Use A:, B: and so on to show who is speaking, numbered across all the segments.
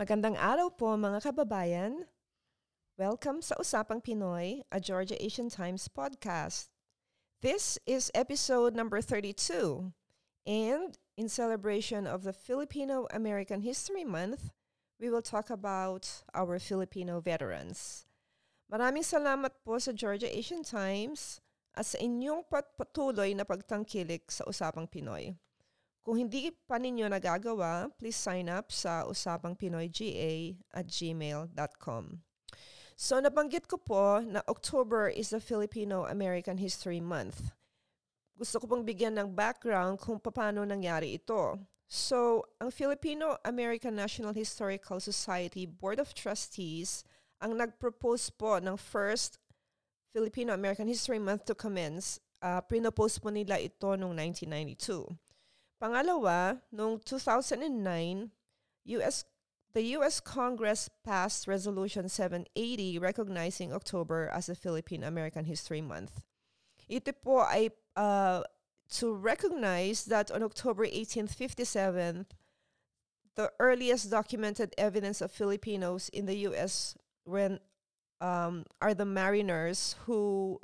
A: Magandang araw po mga kababayan. Welcome sa Usapang Pinoy, a Georgia Asian Times podcast. This is episode number 32. And in celebration of the Filipino American History Month, we will talk about our Filipino veterans. Maraming salamat po sa Georgia Asian Times at sa inyong patuloy na pagtangkilik sa Usapang Pinoy. Kung hindi pa ninyo nagagawa, please sign up sa usapangpinoyga at gmail.com. So nabanggit ko po na October is the Filipino-American History Month. Gusto ko pong bigyan ng background kung paano nangyari ito. So, ang Filipino-American National Historical Society Board of Trustees ang nag-propose po ng first Filipino-American History Month to commence. Uh, pinopose po nila ito noong 1992. Pangalawa, noong 2009, US the US Congress passed Resolution 780 recognizing October as a Philippine American History Month. Ito po ay uh, to recognize that on October 1857, the earliest documented evidence of Filipinos in the US when um, are the mariners who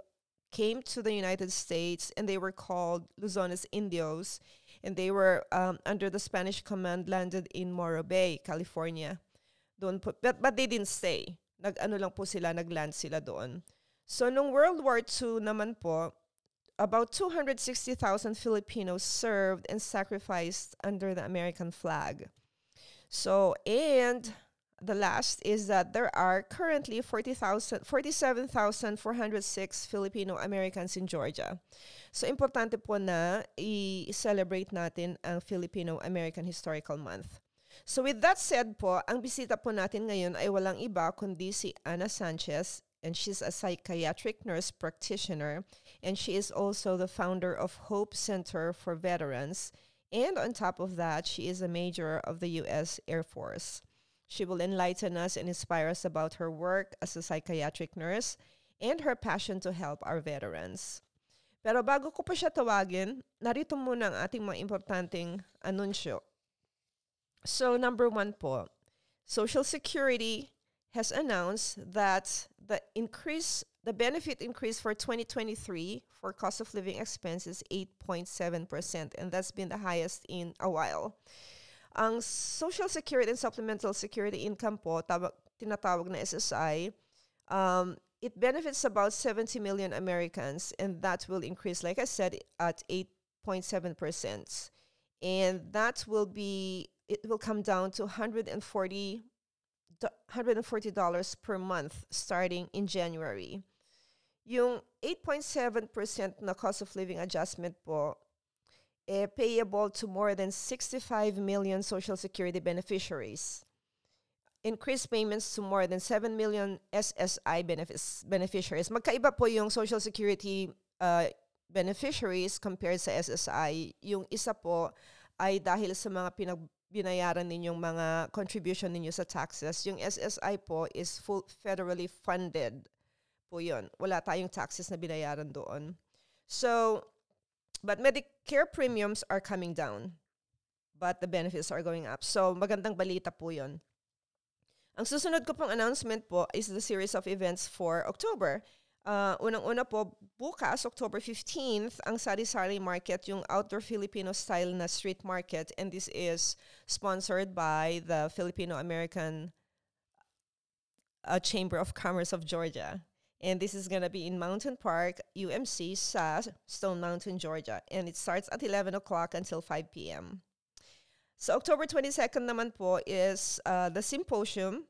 A: came to the United States and they were called Luzones Indios and they were um, under the Spanish command landed in Morro Bay, California. Doon po, but, but they didn't stay. Nag-ano lang po sila, nagland sila doon. So nung World War II naman po, about 260,000 Filipinos served and sacrificed under the American flag. So, and the last is that there are currently 40,000 47,406 Filipino Americans in Georgia. So importante po na i-celebrate natin ang Filipino American Historical Month. So with that said po, ang bisita po natin ngayon ay walang iba kundi si Anna Sanchez and she's a psychiatric nurse practitioner and she is also the founder of Hope Center for Veterans and on top of that, she is a major of the US Air Force. She will enlighten us and inspire us about her work as a psychiatric nurse and her passion to help our veterans. Pero bago ko pa siya tawagin, narito muna ang ating mga importanteng anunsyo. So number one po, Social Security has announced that the increase, the benefit increase for 2023 for cost of living expenses 8.7%, and that's been the highest in a while. Ang Social Security and Supplemental Security Income po, tawag, tinatawag na SSI, um, it benefits about 70 million Americans and that will increase, like I said, at 8.7%. And that will be, it will come down to 140 $140 per month starting in January. Yung 8.7% na cost of living adjustment po eh, payable to more than 65 million Social Security beneficiaries. Increased payments to more than 7 million SSI benefits, beneficiaries. Magkaiba po yung Social Security uh, beneficiaries compared sa SSI. Yung isa po ay dahil sa mga pinag binayaran ninyong mga contribution ninyo sa taxes. Yung SSI po is full federally funded po yun. Wala tayong taxes na binayaran doon. So, But Medicare premiums are coming down. But the benefits are going up. So magandang balita po yun. Ang susunod ko pong announcement po is the series of events for October. Uh, Unang-una po, bukas, October 15th, ang Sari-Sari Market, yung outdoor Filipino style na street market. And this is sponsored by the Filipino-American uh, Chamber of Commerce of Georgia. And this is going to be in Mountain Park, UMC, sa Stone Mountain, Georgia. And it starts at 11 o'clock until 5 p.m. So October 22nd naman po is uh, the symposium,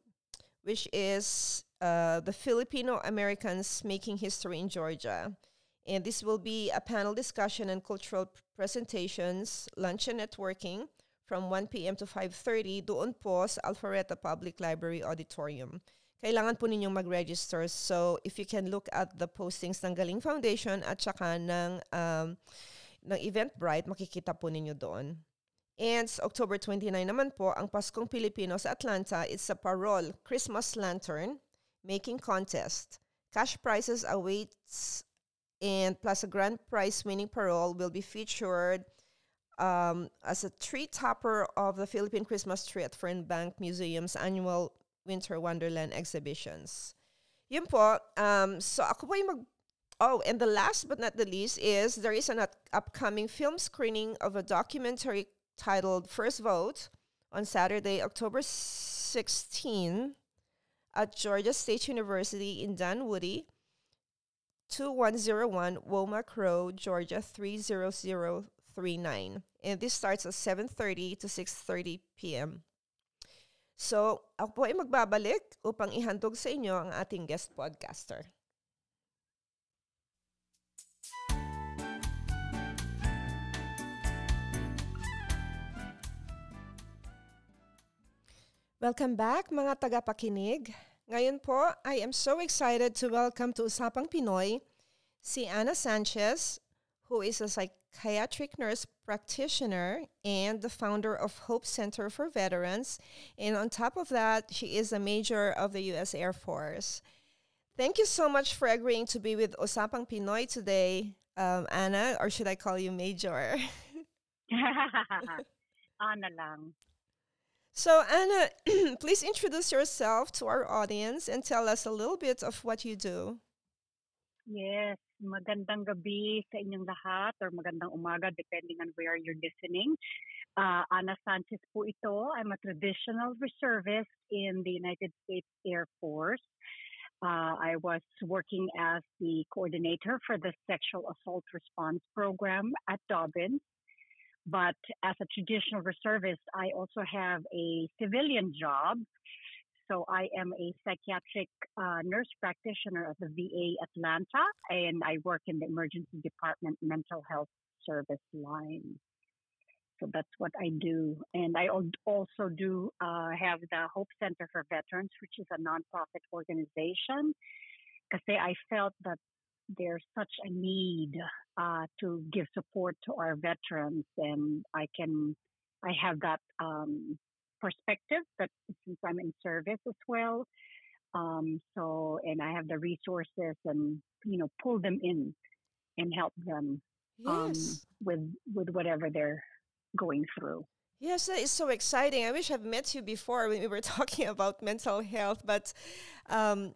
A: which is uh, the Filipino Americans Making History in Georgia. And this will be a panel discussion and cultural presentations, lunch and networking from 1 p.m. to 5.30 doon po sa Alpharetta Public Library Auditorium. Kailangan po ninyong mag-register. So, if you can look at the postings ng Galing Foundation at saka ng, um, ng Eventbrite, makikita po ninyo doon. And October 29 naman po, ang Paskong Pilipino sa Atlanta, it's a Parol Christmas Lantern Making Contest. Cash prizes awaits and plus a grand prize winning parole will be featured um, as a tree topper of the Philippine Christmas tree at Fernbank Museum's annual Winter Wonderland exhibitions. Yun po, um, so ako po yung mag... Oh, and the last but not the least is there is an upcoming film screening of a documentary titled First Vote on Saturday, October 16 at Georgia State University in Dunwoody, 2101 Womack Road, Georgia 30039. And this starts at 7.30 to 6.30 p.m. So, ako po ay magbabalik upang ihandog sa inyo ang ating guest podcaster. Welcome back mga tagapakinig. Ngayon po, I am so excited to welcome to Usapang Pinoy si Ana Sanchez, who is a psychiatric nurse practitioner and the founder of Hope Center for Veterans. And on top of that, she is a major of the U.S. Air Force. Thank you so much for agreeing to be with Usapang Pinoy today, um, Anna, or should I call you Major?
B: Anna lang.
A: So, Anna, please introduce yourself to our audience and tell us a little bit of what you do.
B: Yes, magandang gabi sa inyong lahat or magandang umaga depending on where you're listening. Uh, Anna Sanchez po ito. I'm a traditional reservist in the United States Air Force. Uh, I was working as the coordinator for the Sexual Assault Response Program at Dobbins. But as a traditional reservist, I also have a civilian job so I am a psychiatric uh, nurse practitioner at the VA Atlanta, and I work in the emergency department mental health service line. So that's what I do. And I also do uh, have the Hope Center for Veterans, which is a nonprofit organization, because I felt that there's such a need uh, to give support to our veterans, and I can, I have that um, perspective that since I'm in service as well. Um, so, and I have the resources and, you know, pull them in and help them um, yes. with, with whatever they're going through.
A: Yes, that is so exciting. I wish I've met you before when we were talking about mental health, but um,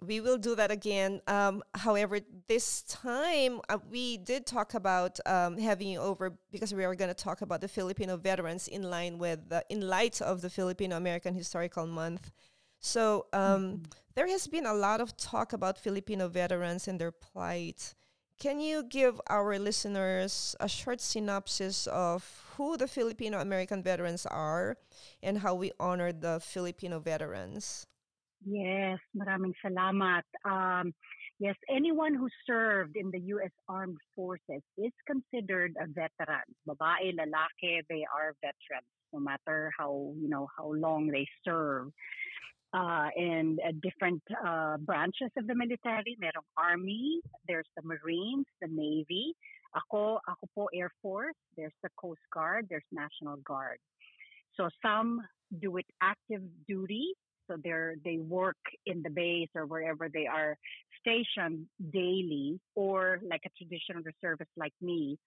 A: we will do that again. Um, however, this time uh, we did talk about um, having you over because we are going to talk about the Filipino veterans in line with the, in light of the Filipino American Historical Month. So um, mm-hmm. there has been a lot of talk about Filipino veterans and their plight. Can you give our listeners a short synopsis of who the Filipino American veterans are and how we honor the Filipino veterans?
B: Yes, maraming salamat. Um, yes, anyone who served in the U.S. Armed Forces is considered a veteran. Babae, lalaki, they are veterans, no matter how you know how long they serve. Uh, and uh, different uh, branches of the military. Merong Army, there's the Marines, the Navy. Ako, ako po Air Force. There's the Coast Guard. There's National Guard. So some do it active duty so they're they work in the base or wherever they are stationed daily, or like a traditional reservist like me,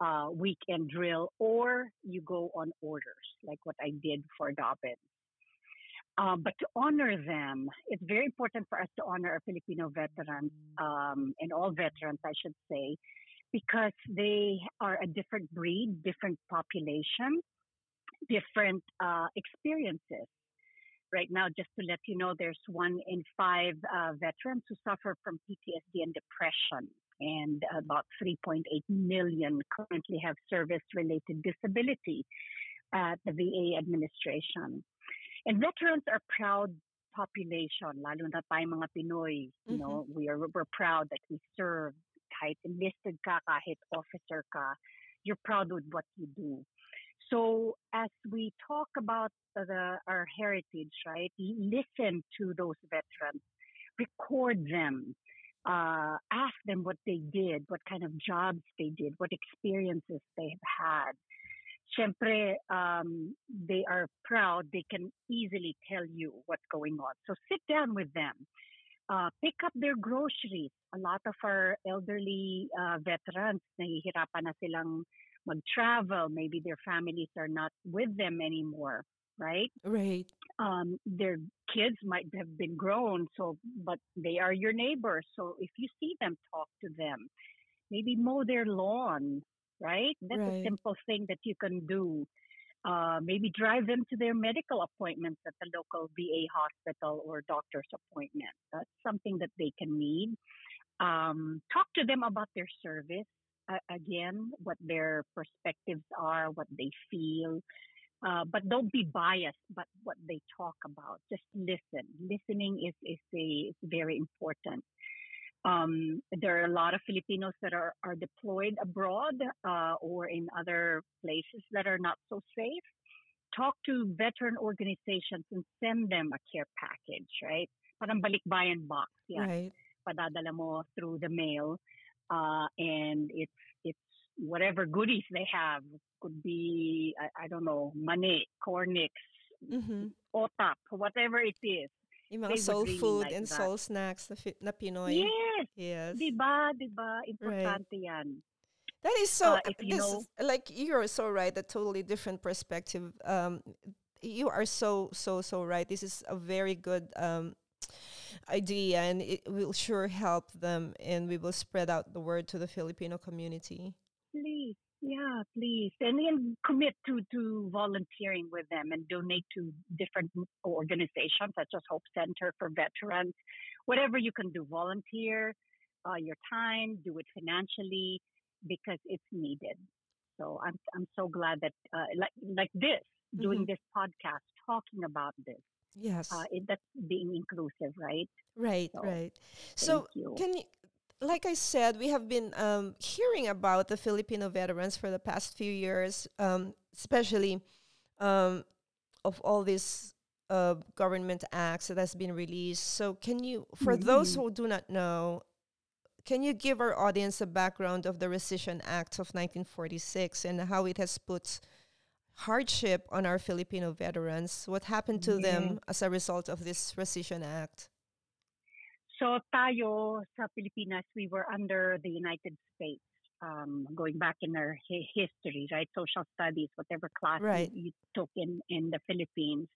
B: uh, weekend drill, or you go on orders, like what I did for Dobbin. Um, but to honor them, it's very important for us to honor our Filipino veterans um, and all veterans, I should say, because they are a different breed, different population, different uh, experiences right now, just to let you know, there's one in five uh, veterans who suffer from PTSD and depression, and about 3.8 million currently have service-related disability at the VA administration. And veterans are proud population, lalo na tayo mga Pinoy. You know, mm-hmm. we are we're proud that we serve. Kahit enlisted ka, kahit officer ka, you're proud with what you do. So as we talk about the, our heritage, right, listen to those veterans, record them, uh, ask them what they did, what kind of jobs they did, what experiences they've had. Siempre, um, they are proud. They can easily tell you what's going on. So sit down with them. Uh, pick up their groceries. A lot of our elderly uh, veterans, nahihirapan na silang mag-travel. Maybe their families are not with them anymore, right?
A: Right.
B: Um, their kids might have been grown, so but they are your neighbors. So if you see them, talk to them. Maybe mow their lawn, right? That's a simple thing that you can do. Uh, maybe drive them to their medical appointments at the local VA hospital or doctor's appointment. That's something that they can need. Um, talk to them about their service. Uh, again, what their perspectives are, what they feel. Uh, but don't be biased but what they talk about. Just listen. Listening is, is, a, is very important. Um, there are a lot of Filipinos that are, are deployed abroad uh, or in other places that are not so safe. Talk to veteran organizations and send them a care package, right? Parang balikbayan box. Yeah.
A: Right.
B: Padadala mo through the mail. Uh, and it's, it's whatever goodies they have. Could be, I, I don't know, mani, cornix,
A: Mm-hmm.
B: otap, whatever it is.
A: Yung mga
B: They would
A: soul
B: really
A: food
B: like
A: and
B: that.
A: soul snacks na, na Pinoy.
B: Yes.
A: Yes.
B: Diba? Diba? Importante yan.
A: That is so.
B: Uh, you
A: this
B: know-
A: is- like you're so right. A totally different perspective. Um, you are so so so right. This is a very good um idea, and it will sure help them, and we will spread out the word to the Filipino community.
B: Please. Yeah, please. And then commit to, to volunteering with them and donate to different organizations such as Hope Center for Veterans. Whatever you can do, volunteer uh, your time, do it financially because it's needed. So I'm I'm so glad that uh, like like this, doing
A: Mhm.
B: this podcast, talking about this.
A: Yes.
B: Uh, it, that's being inclusive, right?
A: right.
B: so,
A: right. So
B: you.
A: can you? Like I said, we have been um, hearing about the Filipino veterans for the past few years, um, especially um, of all these uh, government acts that has been released. So, can you, for those
B: Mhm.
A: who do not know, can you give our audience a background of the Rescission Act of 1946 and how it has put hardship on our Filipino veterans? What happened to them as a result of this Rescission Act?
B: So tayo sa Pilipinas, we were under the United States. Um, going back in our hi- history, right? Social studies, whatever class you- you, took in, in the Philippines.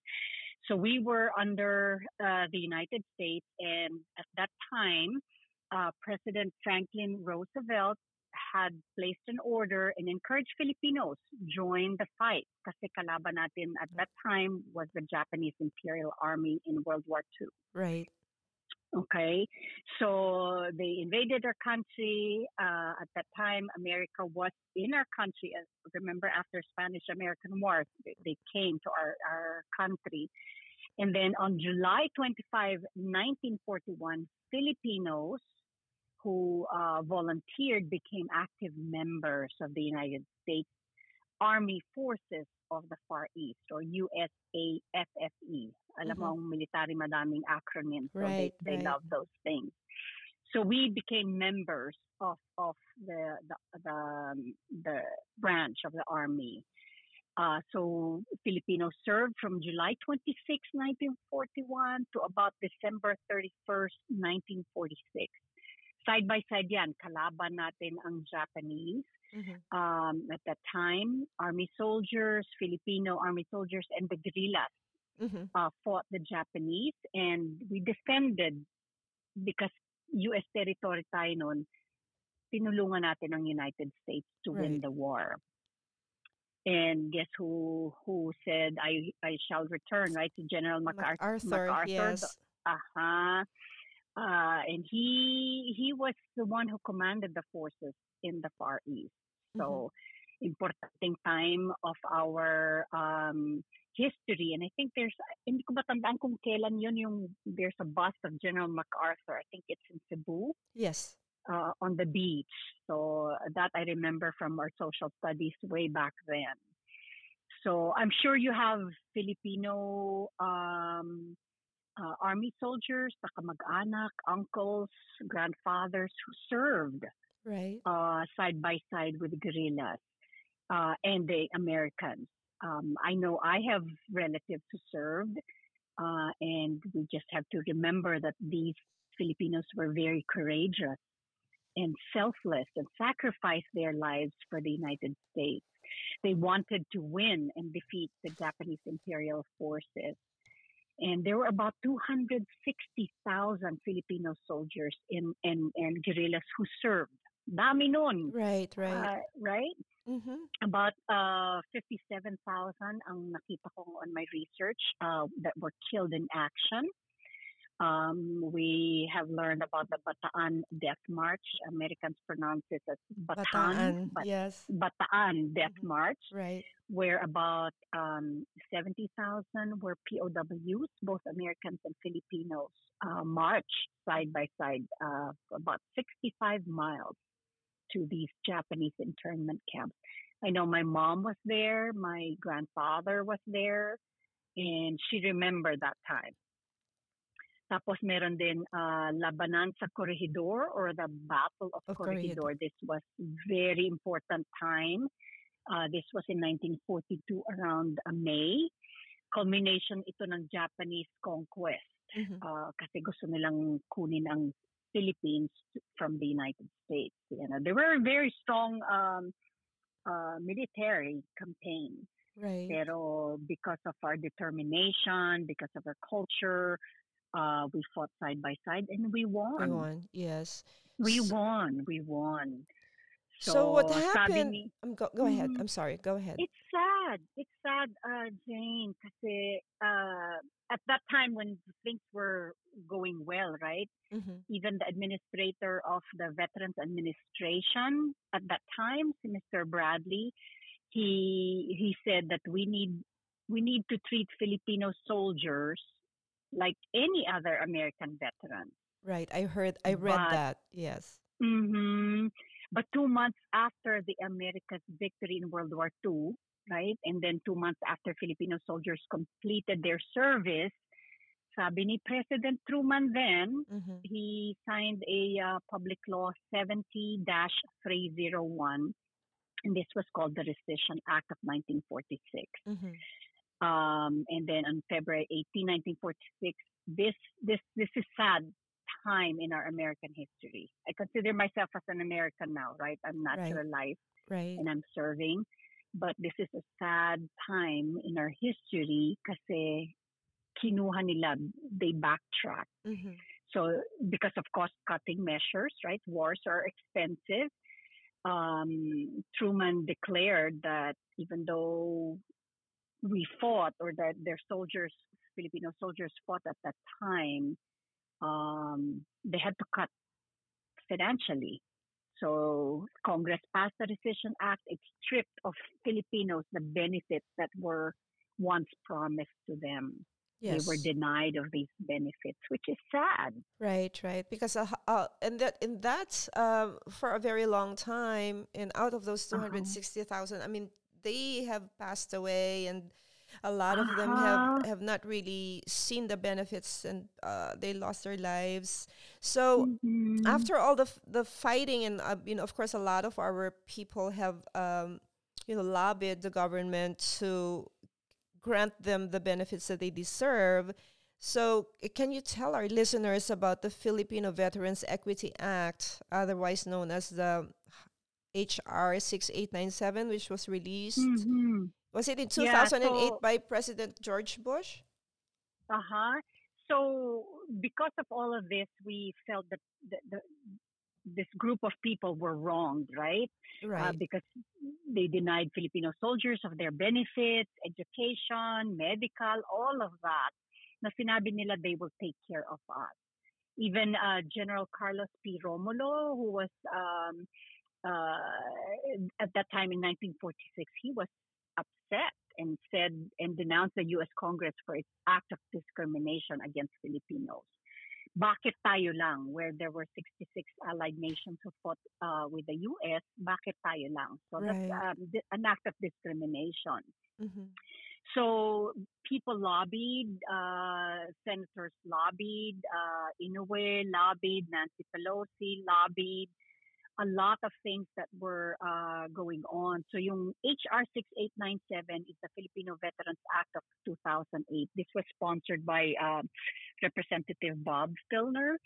B: So we were under uh, the United States, and at that time, uh, President Franklin Roosevelt had placed an order and encouraged Filipinos join the fight. Kasi kalaban natin at that time was the Japanese Imperial Army in World War II.
A: Right.
B: Okay, so they invaded our country. Uh, at that time, America was in our country. As remember, after Spanish-American War, they, they came to our, our country, and then on July 25, 1941, Filipinos who uh, volunteered became active members of the United States Army Forces of the Far East, or USAFFE. Alam mo, ang military madaming acronyms, so
A: Right,
B: they, they
A: right.
B: love those things. So we became members of, of the, the, the, um, the branch of the Army. Uh, so Filipinos served from July 26, 1941 to about December 31st, 1946. Side by side yan, kalaban natin ang Japanese
A: Mhm.
B: um, at that time, Army soldiers, Filipino Army soldiers, and the guerrillas
A: Mhm.
B: uh, fought the Japanese, and we defended because U.S. territory tayo noon. Tinulungan natin ang United States to win the war. And guess who who said I I shall return right to General MacArthur?
A: MacArthur, yes.
B: Uh-huh. Uh, and he he was the one who commanded the forces in the Far East. So important time of our um, history. And I think there's hindi ko matandaan kung kailan yun yung there's a bust of General MacArthur. I think it's in Cebu
A: Yes.
B: uh, on the beach. So that I remember from our social studies way back then. So I'm sure you have Filipino um, uh, army soldiers, kamag-anak, uncles, grandfathers who served
A: Right.
B: uh, side by side with the guerrillas uh, and the Americans. Um, I know I have relatives who served, uh, and we just have to remember that these Filipinos were very courageous and selfless and sacrificed their lives for the United States. They wanted to win and defeat the Japanese imperial forces. And there were about 260,000 Filipino soldiers in, and, and guerrillas who served. Dami nun.
A: Right, right.
B: Uh, right?
A: Mm-hmm.
B: About uh, 57,000 ang nakita ko on my research uh, that were killed in action. Um, we have learned about the Bataan Death March. Americans pronounce it as Bataan,
A: Bataan,
B: but
A: yes.
B: Bataan Death
A: Mhm.
B: March,
A: Right.
B: where about um, 70,000 were POWs, both Americans and Filipinos, uh, march side by side uh, about 65 miles to these Japanese internment camps. I know my mom was there, my grandfather was there, and she remembered that time. Tapos meron din uh, labanan sa Corregidor or the Battle of,
A: Of
B: Corregidor. This was very important time. Uh, this was in 1942 around uh, May. Culmination ito ng Japanese conquest
A: Mhm.
B: uh, kasi gusto nilang kunin ang Philippines from the United States. You know, they were a very strong um, uh, military campaign.
A: Right.
B: Pero because of our determination, because of our culture, uh, we fought side by side and we won.
A: We won. Yes.
B: We
A: S-
B: won. We won.
A: So, what
B: sabi
A: happened?
B: ni-
A: Um, go, go ahead.
B: Mhm.
A: I'm sorry. Go ahead.
B: It's sad. It's sad, uh, Jane, kasi uh, at that time when things were going well, right?
A: Mhm.
B: Even the administrator of the Veterans Administration at that time, Mr. Bradley, he he said that we need we need to treat Filipino soldiers like any other American veteran.
A: Right. I heard. I read
B: But-
A: that. Yes.
B: hmm But two months after the America's victory in World War II, right, and then two months after Filipino soldiers completed their service, sabi ni President Truman then,
A: Mhm.
B: he signed a uh, public law 70-301, and this was called the Rescission Act of 1946.
A: Mhm.
B: Um, and then on February 18, 1946, this this this is sad time in our American history. I consider myself as an American now, right? I'm naturalized
A: Right.
B: and I'm serving, but this is a sad time in our history kasi kinuha nila, they backtrack.
A: Mhm.
B: So because of cost cutting measures, right? Wars are expensive. Um, Truman declared that even though we fought or that their soldiers, Filipino soldiers fought at that time, um, they had to cut financially. So Congress passed the Rescission Act. It stripped of Filipinos the benefits that were once promised to them.
A: Yes.
B: They were denied of these benefits, which is sad.
A: Right, right. Because uh, uh, and that and that's um, for a very long time. And out of those two
B: Uh-huh.
A: hundred sixty thousand, I mean, they have passed away, and a lot of them
B: Uh-huh.
A: have have not really seen the benefits, and uh, they lost their lives. So
B: Mhm.
A: after all the f- the fighting, and uh, you know, of course, a lot of our people have um, you know lobbied the government to grant them the benefits that they deserve. So, uh, can you tell our listeners about the Filipino Veterans Equity Act, otherwise known as the HR 6897, which was released?
B: Mhm.
A: Was it in
B: Yeah,
A: 2008
B: so-
A: by President George Bush?
B: Uh-huh. So because of all of this, we felt that the, the, this group of people were wronged, right? Uh,
A: Right.
B: because they denied Filipino soldiers of their benefits, education, medical, all of that. Na sinabi nila they will take care of us. Even uh, General Carlos P. Romulo, who was um, uh, at that time in 1946, he was upset and said and denounced the U.S. Congress for its act of discrimination against Filipinos. Bakit tayo lang, where there were 66 allied nations who fought uh, with the U.S., bakit tayo lang? So that's um, an act of discrimination.
A: Mhm.
B: So people lobbied, uh, senators lobbied, uh, Inouye lobbied, Nancy Pelosi lobbied, a lot of things that were uh, going on. So yung HR 6897 is the Filipino Veterans Act of 2008. This was sponsored by um, Representative Bob Filner.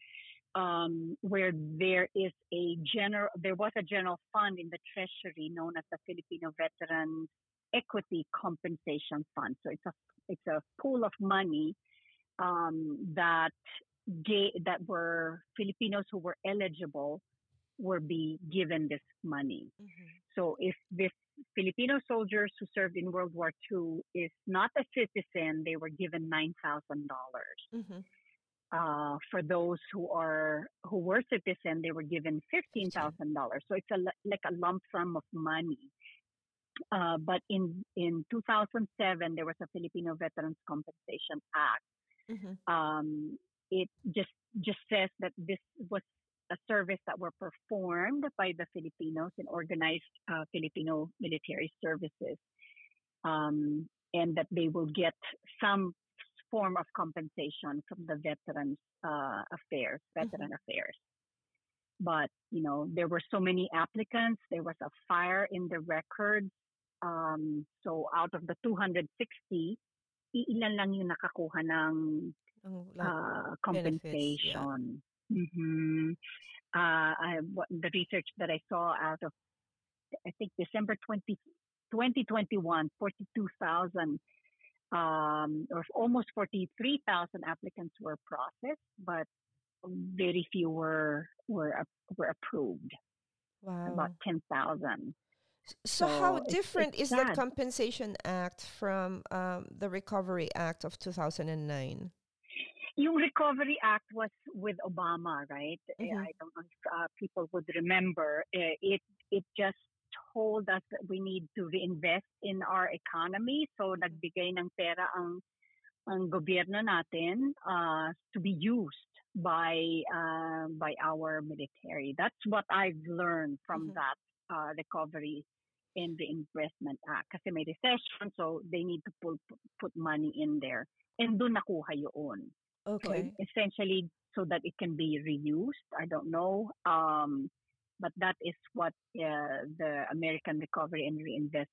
B: um, where there is a general, there was a general fund in the treasury known as the Filipino Veterans Equity Compensation Fund. So it's a it's a pool of money um, that gay, that were Filipinos who were eligible were be given this money.
A: Mm-hmm.
B: So if this Filipino soldiers who served in World War II is not a citizen, they were given nine thousand dollars.
A: Mm-hmm.
B: Uh, for those who are who were citizen, they were given fifteen thousand dollars. So it's a like a lump sum of money. Uh, but in in 2007, there was a Filipino Veterans Compensation Act.
A: Mm-hmm.
B: Um, it just just says that this was a service that were performed by the Filipinos in organized uh, Filipino military services, um, and that they will get some form of compensation from the Veterans uh, Affairs, Veteran Affairs. But you know, there were so many applicants. There was a fire in the records. Um, so out of the 260, ilan lang yung nakakuha ng uh,
A: benefits, yeah.
B: Compensation. hmm Uh, I, what, the research that I saw out of, I think December 20, 2021, 42,000 um, or almost 43,000 applicants were processed, but very few were were were approved.
A: wow.
B: About 10,000.
A: So, how
B: So it's-
A: different
B: it's
A: is the. Compensation Act from um, the Recovery Act of 2009?
B: Yung Recovery Act was with Obama, right? Eh,
A: Mhm.
B: I don't know if uh, people would remember. Eh, It it just told us that we need to reinvest in our economy. So nagbigay ng pera ang ang gobyerno natin uh, to be used by uh, by our military. That's what I've learned from
A: Mhm.
B: that uh, Recovery and Reinvestment Act. Kasi may recession, so they need to pull, put money in there. And doon nakuha yun. So
A: Okay.
B: it- essentially, so that it can be reused. I don't know, um, but that is what uh, the American Recovery and Reinvest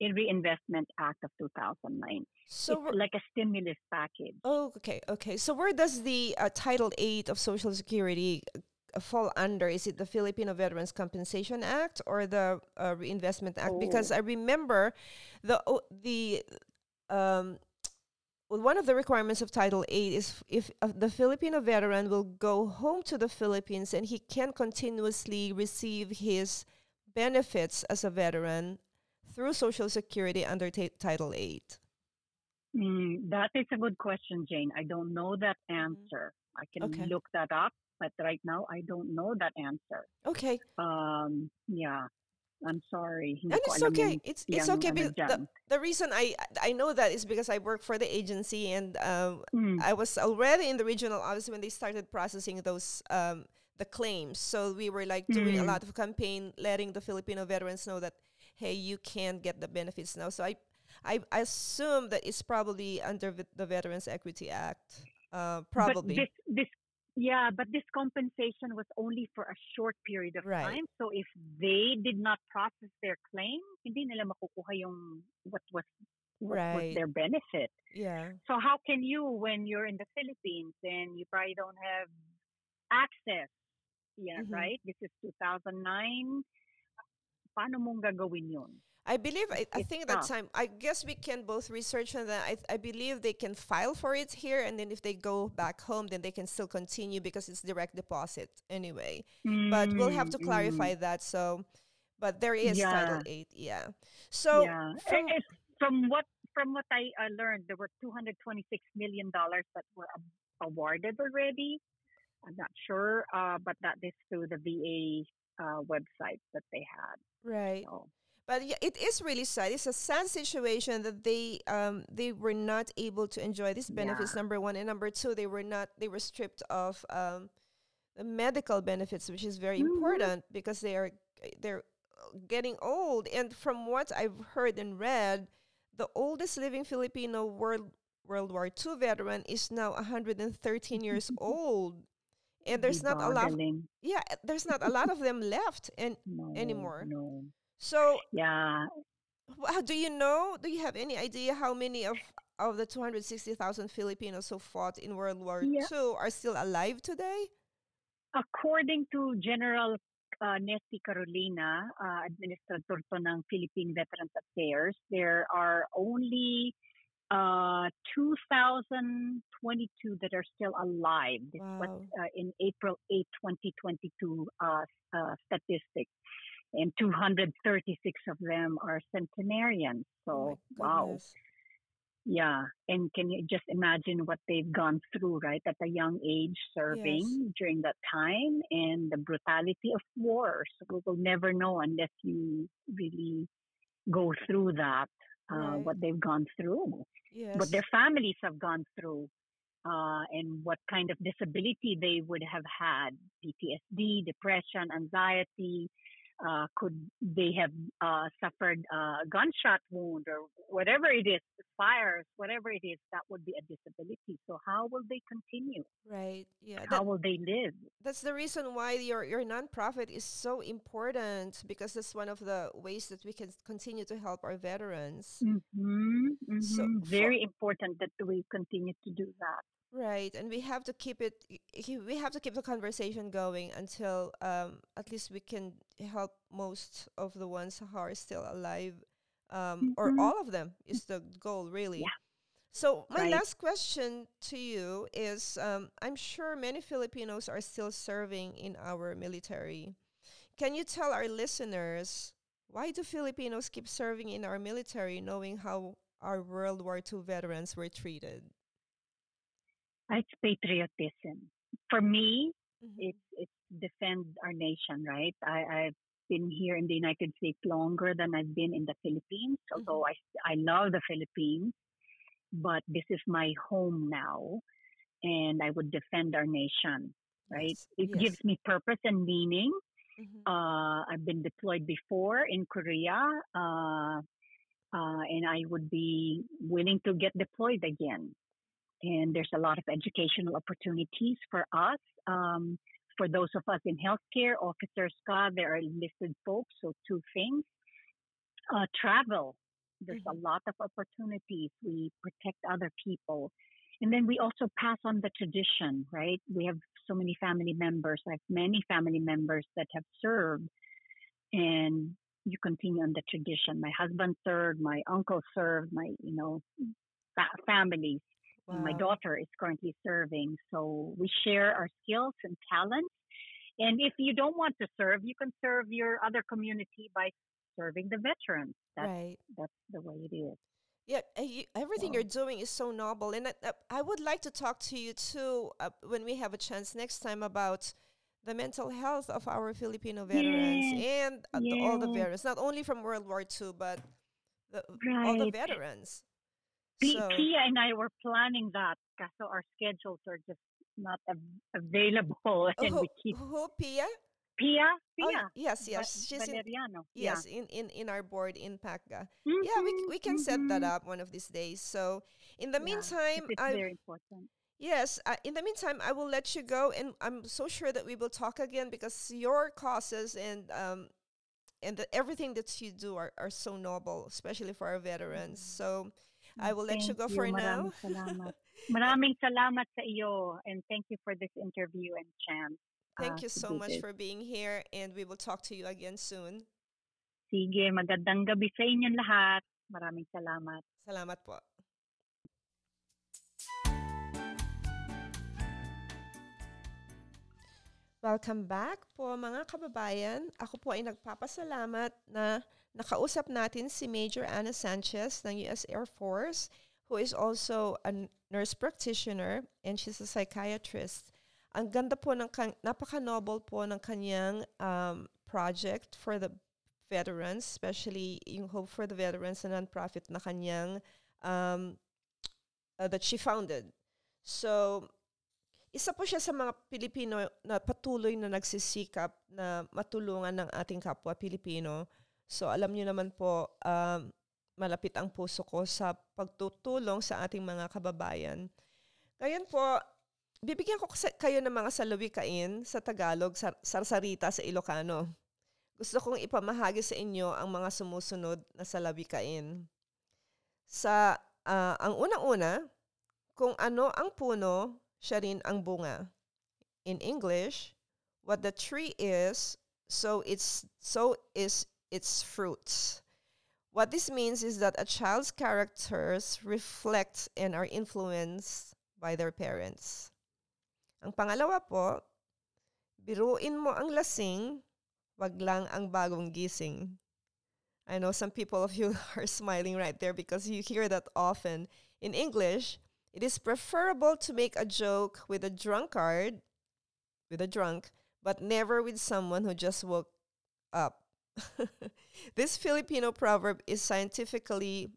B: in Reinvestment Act of 2009.
A: So,
B: it's like a stimulus package.
A: oh, okay, okay. So, where does the uh, Title 8 of Social Security uh, fall under? Is it the Filipino Veterans Compensation Act or the uh, Reinvestment Act? Because
B: Oh.
A: I remember the the um, one of the requirements of Title 8 is if uh, the Filipino veteran will go home to the Philippines and he can continuously receive his benefits as a veteran through Social Security under ta- Title 8.
B: Mm, that is a good question, Jane. I don't know that answer. I can
A: Mm-hmm. Okay.
B: look that up, but right now I don't know that answer.
A: Okay.
B: Um, yeah, I'm sorry. Hindi
A: And it's okay. It's it's okay. Because the, the reason I I know that is because I work for the agency and um,
B: Mm.
A: I was already in the regional office when they started processing those um, the claims. So we were like doing a
B: Mm.
A: lot of campaign, letting the Filipino veterans know that hey, you can get the benefits now. So I I, I assume that it's probably under the Veterans Equity Act. Uh, probably.
B: But this, this, yeah, but this compensation was only for a short period of
A: Right.
B: time. So if they did not process their claim, hindi nila makukuha yung what was what was their benefit.
A: yeah.
B: So how can you, when you're in the Philippines and you probably don't have access, yeah,
A: Mhm.
B: right? This is 2009. Paano mong gagawin yun?
A: I believe I, I think that time I guess we can both research and then I I believe they can file for it here and then if they go back home then they can still continue because it's direct deposit anyway. But we'll have to
B: Mm,
A: clarify that so but there is Title 8, yeah. So
B: yeah.
A: from
B: from what from what I uh, learned, there were 226 million dollars that were awarded already. I'm not sure, uh, but that is through the VA uh, website that they had.
A: right.
B: So,
A: But yeah, it is really sad. It's a sad situation that they um they were not able to enjoy these benefits.
B: Yeah.
A: Number one and number two, they were not they were stripped of um the medical benefits, which is very
B: Mhm.
A: important because they are they're getting old. And from what I've heard and read, the oldest living Filipino World World War II veteran is now 113 years old. And there's not a lot.
B: boggling.
A: Yeah, there's not a lot of them left. And
B: no,
A: anymore.
B: No.
A: So
B: Yeah.
A: Do you know? Do you have any idea how many of of the 260,000 Filipinos who fought in World War
B: Yeah.
A: II are still alive today?
B: According to General uh, Nesty Carolina, uh, Administrator to ng Philippine Veterans Affairs, there are only uh, 2,022 that are still alive. This
A: Wow.
B: was uh, in April 8, 2022 uh, uh, statistics. And 236 of them are centenarians.
A: Oh
B: So,
A: my
B: wow. Yeah. And can you just imagine what they've gone through, right? At a young age, serving during that time and the brutality of war. So we will never know unless you really go through that, uh,
A: Right.
B: what they've gone through,
A: Yes.
B: what their families have gone through. Uh, and what kind of disability they would have had PTSD, depression, anxiety. Uh, could they have uh, suffered a gunshot wound or whatever it is, fires, whatever it is, that would be a disability. So how will they continue?
A: right. Yeah.
B: How
A: That,
B: will they live?
A: that's the reason why your your nonprofit is so important because that's one of the ways that we can continue to help our veterans.
B: Mm-hmm,
A: So for-
B: Very important that we continue to do that.
A: Right, and we have to keep it. We have to keep the conversation going until um, at least we can help most of the ones who are still alive, um, or
B: Mhm.
A: all of them is the goal, really.
B: Yeah.
A: So my
B: Right.
A: last question to you is: um, I'm sure many Filipinos are still serving in our military. Can you tell our listeners why do Filipinos keep serving in our military, knowing how our World War II veterans were treated?
B: It's patriotism. For me,
A: Mhm.
B: it's it's defend our nation, right? I, I've been here in the United States longer than I've been in the Philippines, although I I love the Philippines, but this is my home now, and I would defend our nation, right?
A: Yes,
B: It
A: yes.
B: gives me purpose and meaning.
A: Mhm.
B: Uh, I've been deployed before in Korea, uh, uh, and I would be willing to get deployed again. And there's a lot of educational opportunities for us. Um, for those of us in healthcare, officers, God, there are enlisted folks. So two things: uh, travel. There's a lot of opportunities. We protect other people, and then we also pass on the tradition. Right? We have so many family members. I have many family members that have served, and you continue on the tradition. My husband served. My uncle served. My you know fa- families. My daughter is currently serving. So we share our skills and talents. And if you don't want to serve, you can serve your other community by serving the veterans. That's
A: right.
B: that's the way it is.
A: Yeah, uh, you, everything
B: Wow.
A: you're doing is so noble, and I, uh, I would like to talk to you too uh, when we have a chance next time about the mental health of our Filipino veterans
B: Yes,
A: and uh, the, all the veterans, not only from World War II, but the, all the veterans.
B: P-
A: So
B: Pia and I were planning that. So our schedules are just not av- available, and
A: who,
B: we keep
A: who Pia?
B: Pia.
A: Oh,
B: Pia.
A: yes,
B: Va-
A: yes, she's in
B: Valeriano.
A: yes in, in in our board in PACGA.
B: Yeah.
A: Yeah, we we can set that
B: Mhm.
A: up one of these days. So in the
B: Yeah,
A: meantime,
B: It's
A: I
B: very important.
A: Yes, uh, in the meantime, I will let you go, and I'm so sure that we will talk again because your causes and um and the, everything that you do are, are so noble, especially for our veterans. So I will let you
B: Thank
A: go for now.
B: Maraming salamat. Maraming salamat sa iyo and thank you for this interview and chance.
A: Thank
B: uh,
A: you so much
B: this.
A: for being here, and we will talk to you again soon.
B: Sige, magandang gabi sa inyong lahat. Maraming salamat.
A: Salamat po. Welcome back po mga kababayan. Ako po ay nagpapasalamat na nakausap natin si Major Anna Sanchez ng US Air Force who is also a nurse practitioner and she's a psychiatrist. Ang ganda po ng kan- napaka-noble po ng kanyang um, project for the veterans, especially yung Hope for the Veterans, a non-profit na kanyang um, uh, that she founded. So, isa po siya sa mga Pilipino na patuloy na nagsisikap na matulungan ng ating kapwa Pilipino. So, alam niyo naman po, um, malapit ang puso ko sa pagtutulong sa ating mga kababayan. Ngayon po, bibigyan ko kayo ng mga salawikain sa Tagalog, sa sarsarita sa Ilocano. Gusto kong ipamahagi sa inyo ang mga sumusunod na salawikain. Sa ah, ang unang-una, kung ano ang puno, siya rin ang bunga. In English, What the tree is, so it's so is its fruits. What this means is that a child's characters reflect and are influenced by their parents. Ang pangalawa po, biruin mo ang lasing, wag lang ang bagong gising. I know some people of you are smiling right there because you hear that often. In English, it is preferable to make a joke with a drunkard, with a drunk, but never with someone who just woke up. this Filipino proverb is scientifically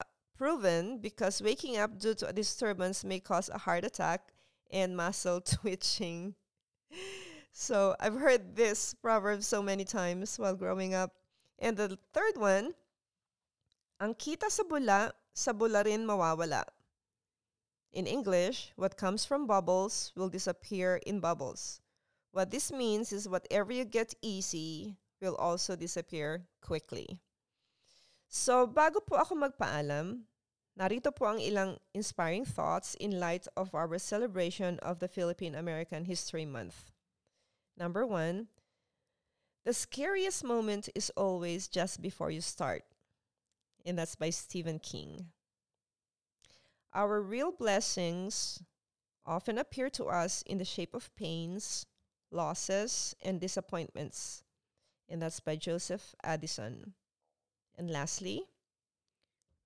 A: uh, proven because waking up due to a disturbance may cause a heart attack and muscle twitching. So I've heard this proverb so many times while growing up. And the third one, ang kita sa bula, sa bula rin mawawala. In English, what comes from bubbles will disappear in bubbles. What this means is whatever you get easy will also disappear quickly. So, bago po ako magpaalam, narito po ang ilang inspiring thoughts in light of our celebration of the Philippine American History Month. Number one, the scariest moment is always just before you start. And that's by Stephen King. Our real blessings often appear to us in the shape of pains, losses, and disappointments. And that's by Joseph Addison. And lastly,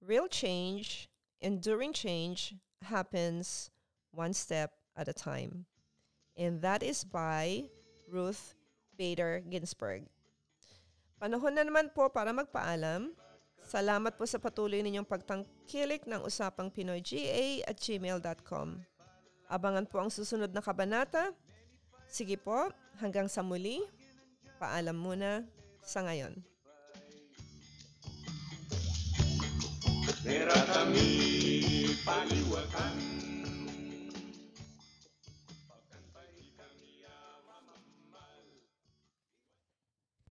A: real change, enduring change, happens one step at a time. And that is by Ruth Bader Ginsburg. Panahon na naman po para magpaalam. Salamat po sa patuloy ninyong pagtangkilik ng Usapang Pinoy GA at gmail.com. Abangan po ang susunod na kabanata Sige po, hanggang sa muli, Paalam muna sa ngayon. Tera kami paliwatan